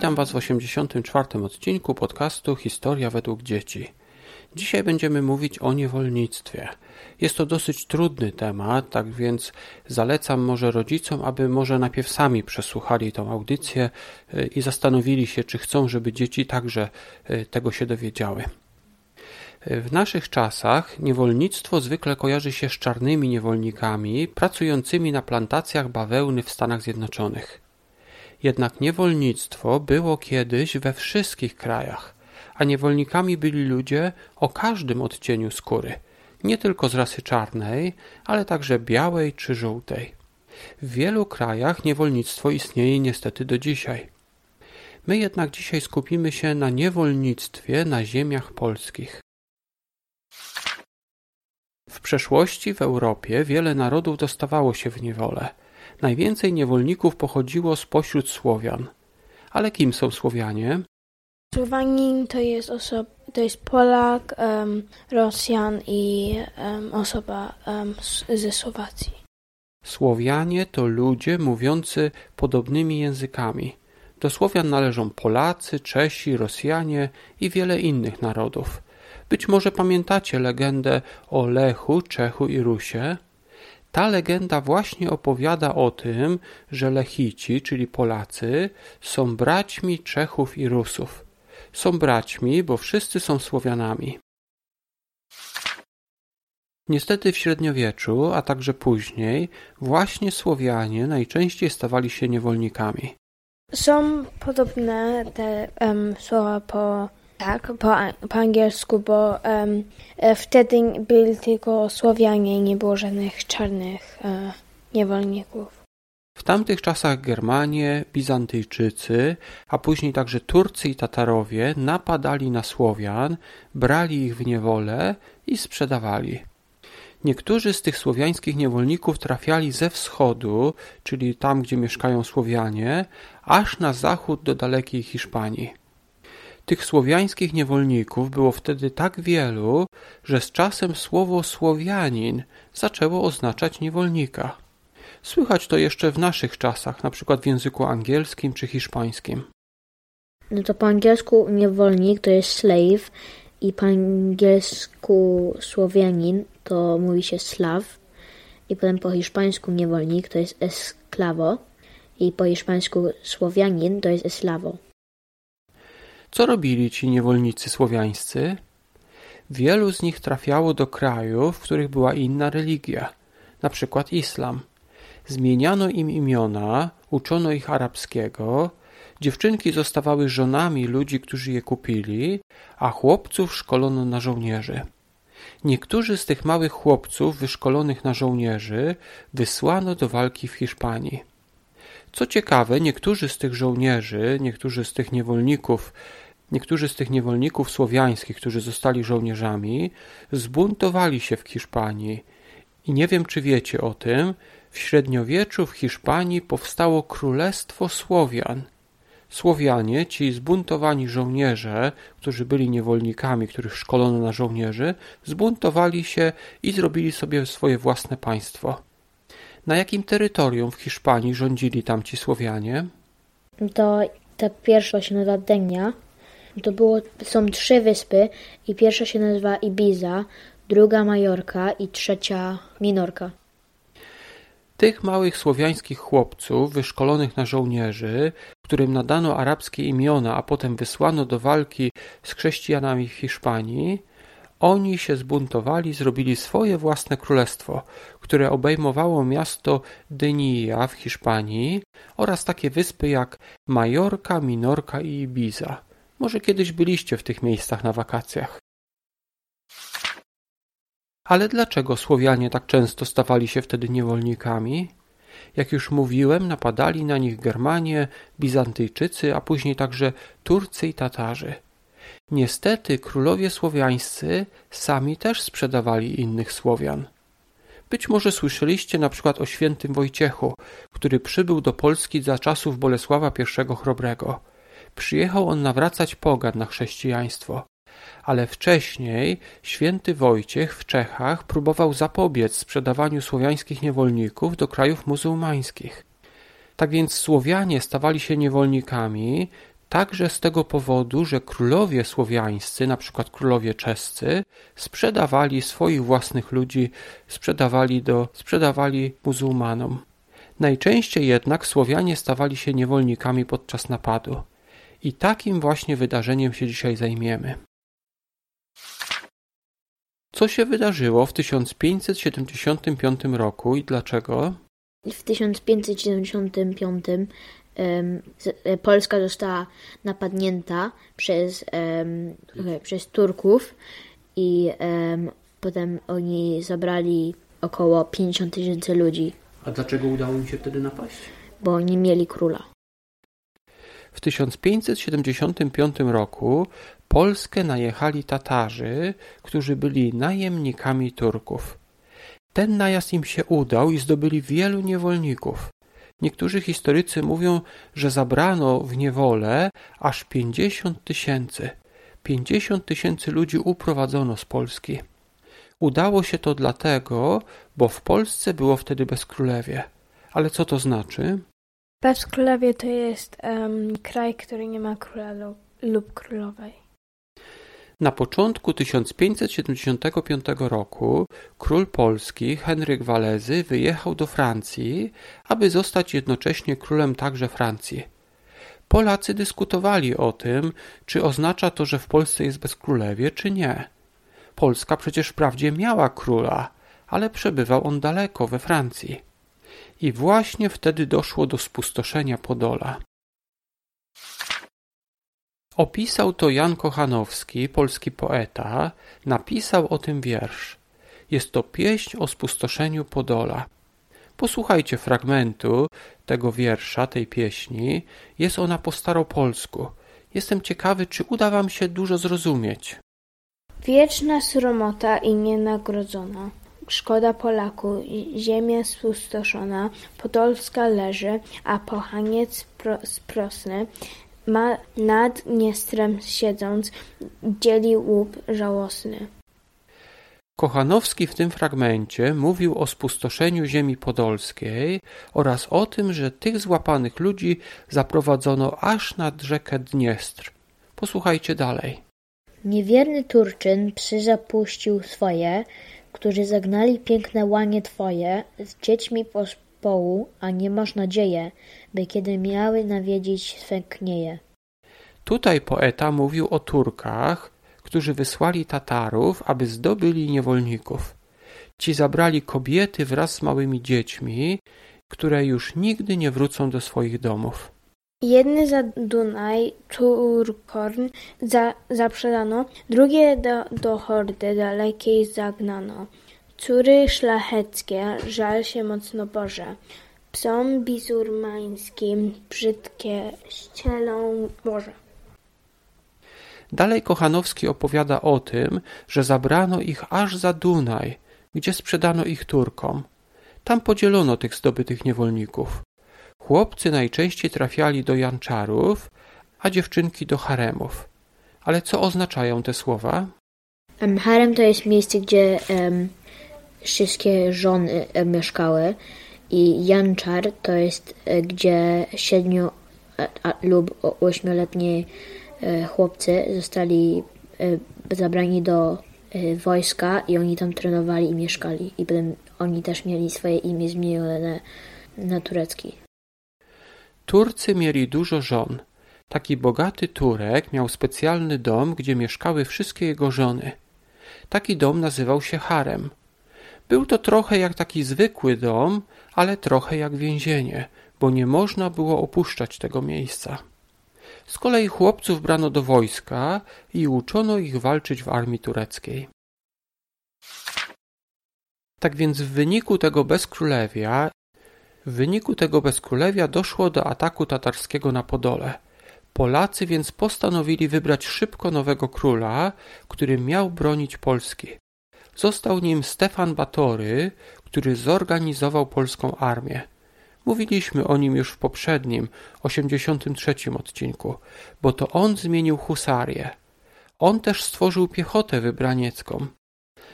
Witam Was w 84. odcinku podcastu Historia według dzieci. Dzisiaj będziemy mówić o niewolnictwie. Jest to dosyć trudny temat, tak więc zalecam może rodzicom, aby może najpierw sami przesłuchali tą audycję y, i zastanowili się, czy chcą, żeby dzieci także y, tego się dowiedziały. Y, w naszych czasach niewolnictwo zwykle kojarzy się z czarnymi niewolnikami pracującymi na plantacjach bawełny w Stanach Zjednoczonych. Jednak niewolnictwo było kiedyś we wszystkich krajach, a niewolnikami byli ludzie o każdym odcieniu skóry, nie tylko z rasy czarnej, ale także białej czy żółtej. W wielu krajach niewolnictwo istnieje niestety do dzisiaj. My jednak dzisiaj skupimy się na niewolnictwie na ziemiach polskich. W przeszłości w Europie wiele narodów dostawało się w niewolę – Najwięcej niewolników pochodziło spośród Słowian. Ale kim są Słowianie? Słowanin to jest, osoba, to jest Polak, um, Rosjan i um, osoba um, ze Słowacji. Słowianie to ludzie mówiący podobnymi językami. Do Słowian należą Polacy, Czesi, Rosjanie i wiele innych narodów. Być może pamiętacie legendę o Lechu, Czechu i Rusie. Ta legenda właśnie opowiada o tym, że Lechici, czyli Polacy, są braćmi Czechów i Rusów. Są braćmi, bo wszyscy są Słowianami. Niestety w średniowieczu, a także później, właśnie Słowianie najczęściej stawali się niewolnikami. Są podobne te um, słowa po tak, po, po angielsku, bo um, wtedy byli tylko Słowianie, nie było żadnych czarnych e, niewolników. W tamtych czasach Germanie, Bizantyjczycy, a później także Turcy i Tatarowie napadali na Słowian, brali ich w niewolę i sprzedawali. Niektórzy z tych słowiańskich niewolników trafiali ze wschodu, czyli tam, gdzie mieszkają Słowianie, aż na zachód do dalekiej Hiszpanii. Tych słowiańskich niewolników było wtedy tak wielu, że z czasem słowo Słowianin zaczęło oznaczać niewolnika. Słychać to jeszcze w naszych czasach, na przykład w języku angielskim czy hiszpańskim. No to po angielsku niewolnik to jest slave i po angielsku Słowianin to mówi się slaw i potem po hiszpańsku niewolnik to jest esclavo i po hiszpańsku Słowianin to jest esclavo. Co robili ci niewolnicy słowiańscy? Wielu z nich trafiało do krajów, w których była inna religia, na przykład islam. Zmieniano im imiona, uczono ich arabskiego, dziewczynki zostawały żonami ludzi, którzy je kupili, a chłopców szkolono na żołnierzy. Niektórzy z tych małych chłopców wyszkolonych na żołnierzy wysłano do walki w Hiszpanii. Co ciekawe, niektórzy z tych żołnierzy, niektórzy z tych niewolników, niektórzy z tych niewolników słowiańskich, którzy zostali żołnierzami, zbuntowali się w Hiszpanii. I nie wiem, czy wiecie o tym, w średniowieczu w Hiszpanii powstało Królestwo Słowian. Słowianie, ci zbuntowani żołnierze, którzy byli niewolnikami, których szkolono na żołnierzy, zbuntowali się i zrobili sobie swoje własne państwo. Na jakim terytorium w Hiszpanii rządzili tamci Słowianie? To ta pierwsza się nazywa Denia. To było, są trzy wyspy i pierwsza się nazywa Ibiza, druga Majorka i trzecia Minorka. Tych małych słowiańskich chłopców, wyszkolonych na żołnierzy, którym nadano arabskie imiona, a potem wysłano do walki z chrześcijanami w Hiszpanii, oni się zbuntowali, zrobili swoje własne królestwo, które obejmowało miasto Dynija w Hiszpanii oraz takie wyspy jak Majorka, Minorka i Ibiza. Może kiedyś byliście w tych miejscach na wakacjach. Ale dlaczego Słowianie tak często stawali się wtedy niewolnikami? Jak już mówiłem, napadali na nich Germanie, Bizantyjczycy, a później także Turcy i Tatarzy. Niestety królowie słowiańscy sami też sprzedawali innych Słowian. Być może słyszeliście na przykład o świętym Wojciechu, który przybył do Polski za czasów Bolesława I Chrobrego. Przyjechał on nawracać pogan na chrześcijaństwo. Ale wcześniej święty Wojciech w Czechach próbował zapobiec sprzedawaniu słowiańskich niewolników do krajów muzułmańskich. Tak więc Słowianie stawali się niewolnikami Także z tego powodu, że królowie słowiańscy, na przykład królowie czescy, sprzedawali swoich własnych ludzi, sprzedawali, do, sprzedawali muzułmanom. Najczęściej jednak Słowianie stawali się niewolnikami podczas napadu. I takim właśnie wydarzeniem się dzisiaj zajmiemy. Co się wydarzyło w 1575 roku i dlaczego? W 1575 um, Polska została napadnięta przez, przez Turków i potem oni zabrali około 50 tysięcy ludzi. A dlaczego udało im się wtedy napaść? Bo nie mieli króla. W 1575 roku Polskę najechali Tatarzy, którzy byli najemnikami Turków. Ten najazd im się udał i zdobyli wielu niewolników. Niektórzy historycy mówią, że zabrano w niewolę aż pięćdziesiąt tysięcy. Pięćdziesiąt tysięcy ludzi uprowadzono z Polski. Udało się to dlatego, bo w Polsce było wtedy bezkrólewie. Ale co to znaczy? Bezkrólewie to jest um, kraj, który nie ma króla lub, lub królowej. Na początku 1575 roku król polski Henryk Walezy wyjechał do Francji, aby zostać jednocześnie królem także Francji. Polacy dyskutowali o tym, czy oznacza to, że w Polsce jest bezkrólewie, czy nie. Polska przecież wprawdzie miała króla, ale przebywał on daleko we Francji. I właśnie wtedy doszło do spustoszenia Podola. Opisał to Jan Kochanowski, polski poeta, napisał o tym wiersz. Jest to pieśń o spustoszeniu Podola. Posłuchajcie fragmentu tego wiersza, tej pieśni. Jest ona po staropolsku. Jestem ciekawy, czy uda wam się dużo zrozumieć. Wieczna sromota i nienagrodzona. Szkoda Polaku, ziemia spustoszona, Podolska leży, a pochaniec sprosny ma nad Dniestrem siedząc, dzieli łup żałosny. Kochanowski w tym fragmencie mówił o spustoszeniu ziemi podolskiej oraz o tym, że tych złapanych ludzi zaprowadzono aż nad rzekę Dniestr. Posłuchajcie dalej. Niewierny Turczyn psy zapuścił swoje, którzy zagnali piękne łanie twoje, z dziećmi pospołu, a nie masz nadzieję, by kiedy miały nawiedzić swe knieje. Tutaj poeta mówił o Turkach, którzy wysłali Tatarów, aby zdobyli niewolników. Ci zabrali kobiety wraz z małymi dziećmi, które już nigdy nie wrócą do swoich domów. Jedne za Dunaj, Turkorn za, zaprzedano, drugie do, do hordy dalekiej zagnano. Córy szlacheckie, żal się mocno Boże. Psom bizurmańskim, brzydkie ścielą Boże. Dalej Kochanowski opowiada o tym, że zabrano ich aż za Dunaj, gdzie sprzedano ich Turkom. Tam podzielono tych zdobytych niewolników. Chłopcy najczęściej trafiali do janczarów, a dziewczynki do haremów. Ale co oznaczają te słowa? harem to jest miejsce, gdzie um, wszystkie żony um, mieszkały i janczar to jest, um, gdzie siedmiu lub ośmioletnie E, chłopcy zostali e, zabrani do e, wojska i oni tam trenowali i mieszkali. I potem oni też mieli swoje imię zmienione na turecki. Turcy mieli dużo żon. Taki bogaty Turek miał specjalny dom, gdzie mieszkały wszystkie jego żony. Taki dom nazywał się harem. Był to trochę jak taki zwykły dom, ale trochę jak więzienie, bo nie można było opuszczać tego miejsca. Z kolei chłopców brano do wojska i uczono ich walczyć w armii tureckiej. Tak więc w wyniku tego bezkrólewia w wyniku tego bezkrólewia doszło do ataku tatarskiego na Podole. Polacy więc postanowili wybrać szybko nowego króla, który miał bronić Polski. Został nim Stefan Batory, który zorganizował polską armię. Mówiliśmy o nim już w poprzednim, 83 odcinku, bo to on zmienił husarię. On też stworzył piechotę wybraniecką.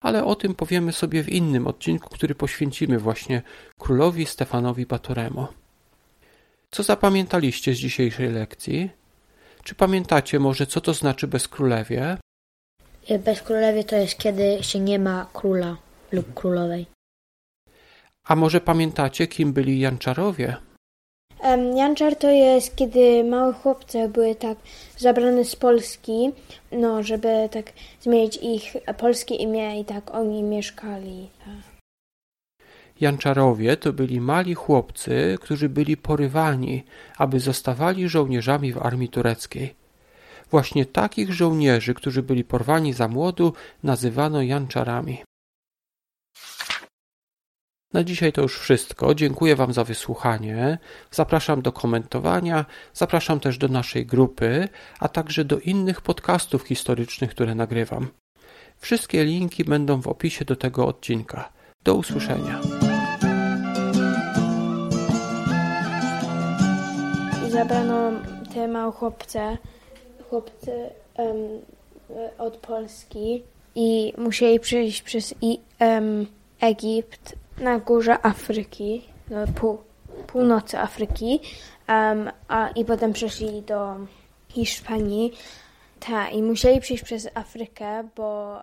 Ale o tym powiemy sobie w innym odcinku, który poświęcimy właśnie królowi Stefanowi Batoremu. Co zapamiętaliście z dzisiejszej lekcji? Czy pamiętacie może, co to znaczy bezkrólewie? Bezkrólewie to jest, kiedy się nie ma króla lub królowej. A może pamiętacie, kim byli Janczarowie? Um, Janczar to jest, kiedy małe chłopce były tak zabrane z Polski, no, żeby tak zmienić ich polskie imię i tak oni mieszkali. Tak. Janczarowie to byli mali chłopcy, którzy byli porywani, aby zostawali żołnierzami w armii tureckiej. Właśnie takich żołnierzy, którzy byli porwani za młodu, nazywano Janczarami. Na dzisiaj to już wszystko. Dziękuję Wam za wysłuchanie. Zapraszam do komentowania, zapraszam też do naszej grupy, a także do innych podcastów historycznych, które nagrywam. Wszystkie linki będą w opisie do tego odcinka. Do usłyszenia. Zabrano te małe chłopce, chłopcy um, od Polski i musieli przejść przez i, um, Egipt na górze Afryki, no, pół, północy Afryki, um, a, i potem przeszli do Hiszpanii. Ta, i musieli przejść przez Afrykę, bo